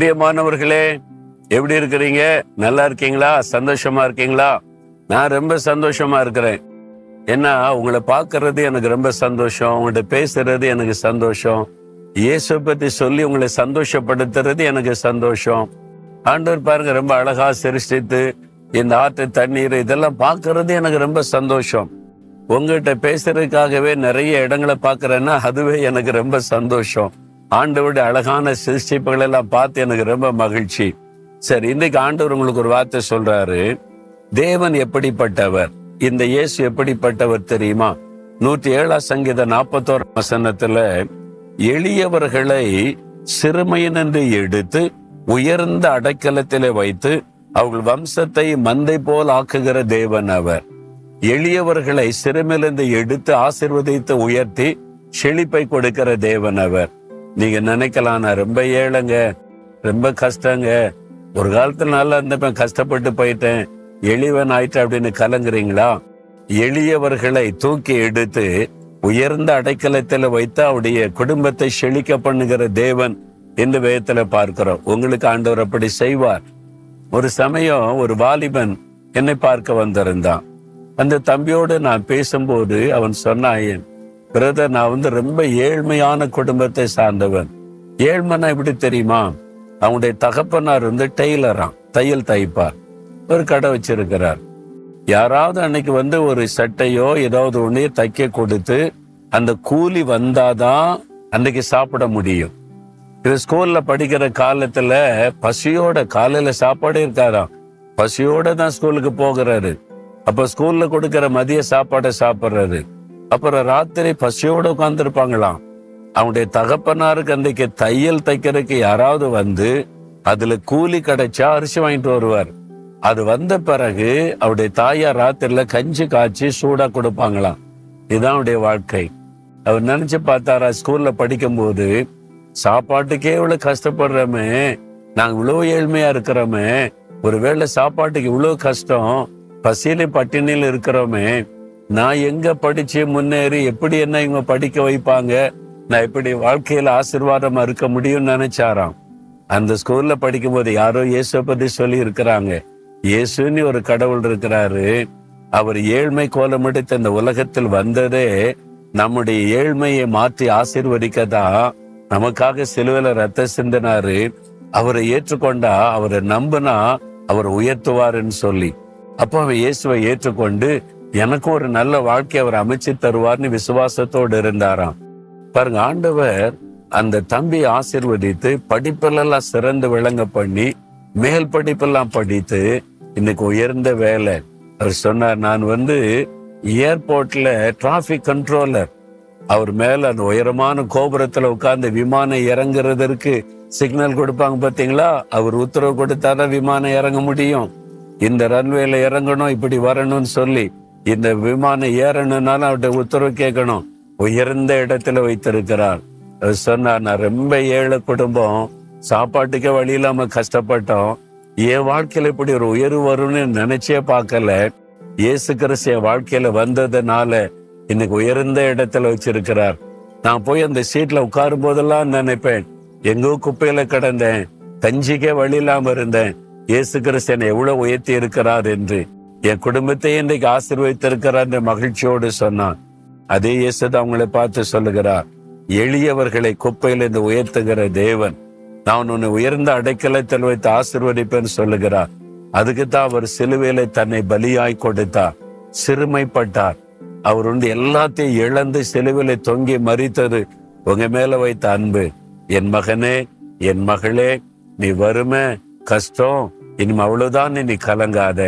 பிரியமானவர்களே எப்படி இருக்கிறீங்க? நல்லா இருக்கீங்களா? சந்தோஷமா இருக்கீங்களா? நான் ரொம்ப சந்தோஷமா இருக்கிறேன். ஏன்னா உங்களை பார்க்கறது எனக்கு ரொம்ப சந்தோஷம் உங்கள்ட்ட பேசுறது எனக்கு சந்தோஷம். இயேசு பத்தி சொல்லி உங்களை சந்தோஷப்படுத்துறது எனக்கு சந்தோஷம். ஆண்டவர் பாருங்க ரொம்ப அழகா சிருஷ்டித்து இந்த ஆற்று தண்ணீர் இதெல்லாம் பார்க்கறது எனக்கு ரொம்ப சந்தோஷம். உங்ககிட்ட பேசுறதுக்காகவே நிறைய இடங்களை பார்க்கறேன்னா அதுவே எனக்கு ரொம்ப சந்தோஷம். ஆண்டவருடைய அழகான சிருஷ்டிப்புகள் எல்லாம் பார்த்து எனக்கு ரொம்ப மகிழ்ச்சி. சரி இன்னைக்கு ஆண்டவர் உங்களுக்கு ஒரு வார்த்தை சொல்றாரு. தேவன் எப்படிப்பட்டவர்? இந்த இயேசு எப்படிப்பட்டவர் தெரியுமா? நூற்றி ஏழாம் சங்கீத நாற்பத்தோரு வசனத்துல எளியவர்களை சிறுமையினின்று எடுத்து உயர்ந்த அடைக்கலத்திலே வைத்து அவர்கள் வம்சத்தை மந்தை போல் ஆக்குகிற தேவன் அவர். எளியவர்களை சிறுமிலிருந்து எடுத்து ஆசிர்வதித்து உயர்த்தி செழிப்பை கொடுக்கிற தேவன் அவர். நீங்க நினைக்கலாம் நான் ரொம்ப ஏழைங்க ரொம்ப கஷ்டங்க. ஒரு காலத்துல நல்லா இருந்தப்ப கஷ்டப்பட்டு போயிட்டேன். எளிவன் ஆயிட்டு அப்படின்னு கலங்குறீங்களா? எளியவர்களை தூக்கி எடுத்து உயர்ந்த அடைக்கலத்தில் வைத்து அவருடைய குடும்பத்தை செழிக்க பண்ணுகிற தேவன் என்று வேதத்துல பார்க்கிறோம். உங்களுக்கு ஆண்டவர் அப்படி செய்வார். ஒரு சமயம் ஒரு வாலிபன் என்னை பார்க்க வந்திருந்தான். அந்த தம்பியோடு நான் பேசும்போது அவன் சொன்னாயன் பிரதர் நான் வந்து ரொம்ப ஏழ்மையான குடும்பத்தை சார்ந்தவன். ஏழ்மைனா எப்படி தெரியுமா? அவனுடைய தகப்பனார் வந்து டெய்லராம் தையல் தைப்பார். ஒரு கடை வச்சிருக்கிறார். யாராவது அன்னைக்கு வந்து ஒரு சட்டையோ ஏதாவது ஒண்ணு தைக்க கொடுத்து அந்த கூலி வந்தாதான் அன்னைக்கு சாப்பிட முடியும். இது ஸ்கூல்ல படிக்கிற காலத்துல பசியோட காலையில சாப்பாடே இருக்காராம் பசியோட தான் ஸ்கூலுக்கு போகிறாரு. அப்ப ஸ்கூல்ல கொடுக்கிற மதிய சாப்பாடை சாப்பிட்றாரு. அப்புறம் ராத்திரி பசியோட உட்கார்ந்துருப்பாங்களாம். அவனுடைய தகப்பனாருக்கு அன்றைக்கு தையல் தைக்கிறதுக்கு யாராவது வந்து அதுல கூலி கிடைச்சா அரிசி வாங்கிட்டு வருவார். அது வந்த பிறகு அவருடைய தாயார் ராத்திரில கஞ்சி காய்ச்சி சூடா கொடுப்பாங்களாம். இதுதான் அவருடைய வாழ்க்கை. அவர் நினைச்சு பார்த்தாரா ஸ்கூல்ல படிக்கும்போது சாப்பாட்டுக்கே இவ்வளவு கஷ்டப்படுறோமே நாங்க இவ்வளவு ஏழ்மையா இருக்கிறோமே ஒருவேளை சாப்பாட்டுக்கு இவ்வளவு கஷ்டம் பசியில பட்டினியில இருக்கிறோமே நான் எங்க படிச்சு முன்னேறி எப்படி என்ன இவங்க படிக்க வைப்பாங்க? நான் இப்படி வாழ்க்கையில ஆசிர்வாதமா இருக்க முடியும்னு நினைச்சாராம். அந்த ஸ்கூல்ல படிக்கும்போது யாரோ இயேசுவை பத்தி சொல்லி இருக்கிறாங்க இயேசுன்னு ஒரு கடவுள் இருக்கிறாரு. அவர் ஏழ்மை கோலம் எடுத்து இந்த உலகத்தில் வந்ததே நம்முடைய ஏழ்மையை மாற்றி ஆசிர்வதிக்க தான் நமக்காக சிலுவையில ரத்த சிந்தினாரு. அவரை ஏற்றுக்கொண்டா அவரை நம்பினா அவர் உயர்த்துவாருன்னு சொல்லி. அப்போ அவன் இயேசுவை ஏற்றுக்கொண்டு எனக்கு ஒரு நல்ல வாழ்க்கையை அவர் அமைச்சு தருவார்னு விசுவாசத்தோடு இருந்தாராம். பாருங்க ஆண்டவர் அந்த தம்பி ஆசிர்வதித்து படிப்பெல்லாம் சிறந்து விளங்க பண்ணி மேல் படிப்பெல்லாம் படித்து இன்னைக்கு உயர்ந்த வேலை. அவர் சொன்னார் நான் வந்து ஏர்போர்ட்ல டிராபிக் கண்ட்ரோலர். அவர் மேல அந்த உயரமான கோபுரத்துல உட்கார்ந்து விமானம் இறங்குறதற்கு சிக்னல் கொடுப்பாங்க பாத்தீங்களா? அவர் உத்தரவு கொடுத்தாதான் விமானம் இறங்க முடியும். இந்த ரன்வேல இறங்கணும் இப்படி வரணும்னு சொல்லி இந்த விமானம் ஏறணும்னாலும் அவர்கிட்ட உத்தரவு கேட்கணும். உயர்ந்த இடத்துல வைத்திருக்கிறார். சொன்னார் நான் ரொம்ப ஏழை குடும்பம். சாப்பாட்டுக்கே வழி இல்லாம கஷ்டப்பட்டோம். என் வாழ்க்கையில இப்படி ஒரு உயர்வு வரும்னு நினைச்சே பார்க்கல. இயேசு கிறிஸ்து என் வாழ்க்கையில வந்ததுனால இன்னைக்கு உயர்ந்த இடத்துல வச்சிருக்கிறார். நான் போய் அந்த சீட்ல உட்காரும் போதெல்லாம் நினைப்பேன். எங்கோ குப்பையில கிடந்தேன். கஞ்சிக்கே வழி இல்லாம இருந்தேன். இயேசு கிறிஸ்து என்னை எவ்வளவு உயர்த்தி இருக்கிறார் என்று. என் குடும்பத்தை இன்றைக்கு ஆசிர்வதித்திருக்கிறார் என்று மகிழ்ச்சியோடு சொன்னான். அதே இயேசுதான் அவங்களை பார்த்து சொல்லுகிறார் எளியவர்களை குப்பையிலிருந்து உயர்த்துகிற தேவன் நான் உன்னை உயர்ந்த அடைக்கலத்தில் வைத்து ஆசிர்வதிப்பேன்னு சொல்லுகிறார். அதுக்கு தான் அவர் சிலுவையில தன்னை பலியாய் கொடுத்தார் சிறுமைப்பட்டார். அவர் வந்து எல்லாத்தையும் இழந்து சிலுவையில தொங்கி மறித்தது உங்க மேல வைத்த அன்பு. என் மகனே என் மகளே நீ வறுமை கஷ்டம் இனிமே அவ்வளவுதான் நீ கலங்காத.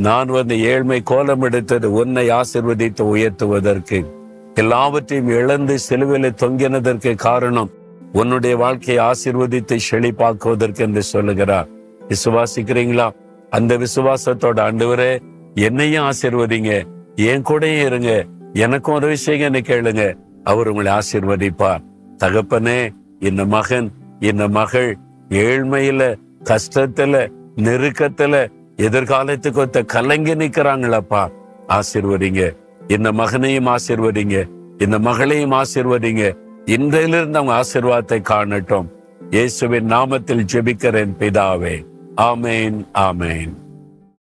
நான் வந்து ஏழ்மை கோலம் எடுத்தது உன்னை ஆசிர்வதித்து உயர்த்துவதற்கு. எல்லாவற்றையும் இழந்து சிலுவையில தொங்கினதற்கு காரணம் உன்னுடைய வாழ்க்கையை ஆசிர்வதித்து செழிப்பாக்குவதற்கு என்று சொல்லுகிறார். விசுவாசிக்கிறீங்களா? அந்த விசுவாசத்தோட ஆண்டவரே என்னையும் ஆசிர்வதிங்க. என் கூடயும் இருங்க. எனக்கும் ஒரு விஷயம் கேளுங்க. அவர் உங்களை ஆசிர்வதிப்பார். தகப்பனே இந்த மகன் இந்த மகள் ஏழ்மையில கஷ்டத்துல நெருக்கத்துல எதிர்காலத்துக்கு ஒத்த கலங்கி நிக்கிறாங்களப்பா. ஆசிர்வதிங்க. இந்த மகனையும் ஆசிர்வதிங்க. இந்த மகளையும் ஆசிர்வதிங்க. இன்றையிலிருந்து அவங்க ஆசிர்வாதத்தை காணட்டும். இயேசுவின் நாமத்தில் ஜெபிக்கிறேன் பிதாவே. ஆமேன் ஆமேன்.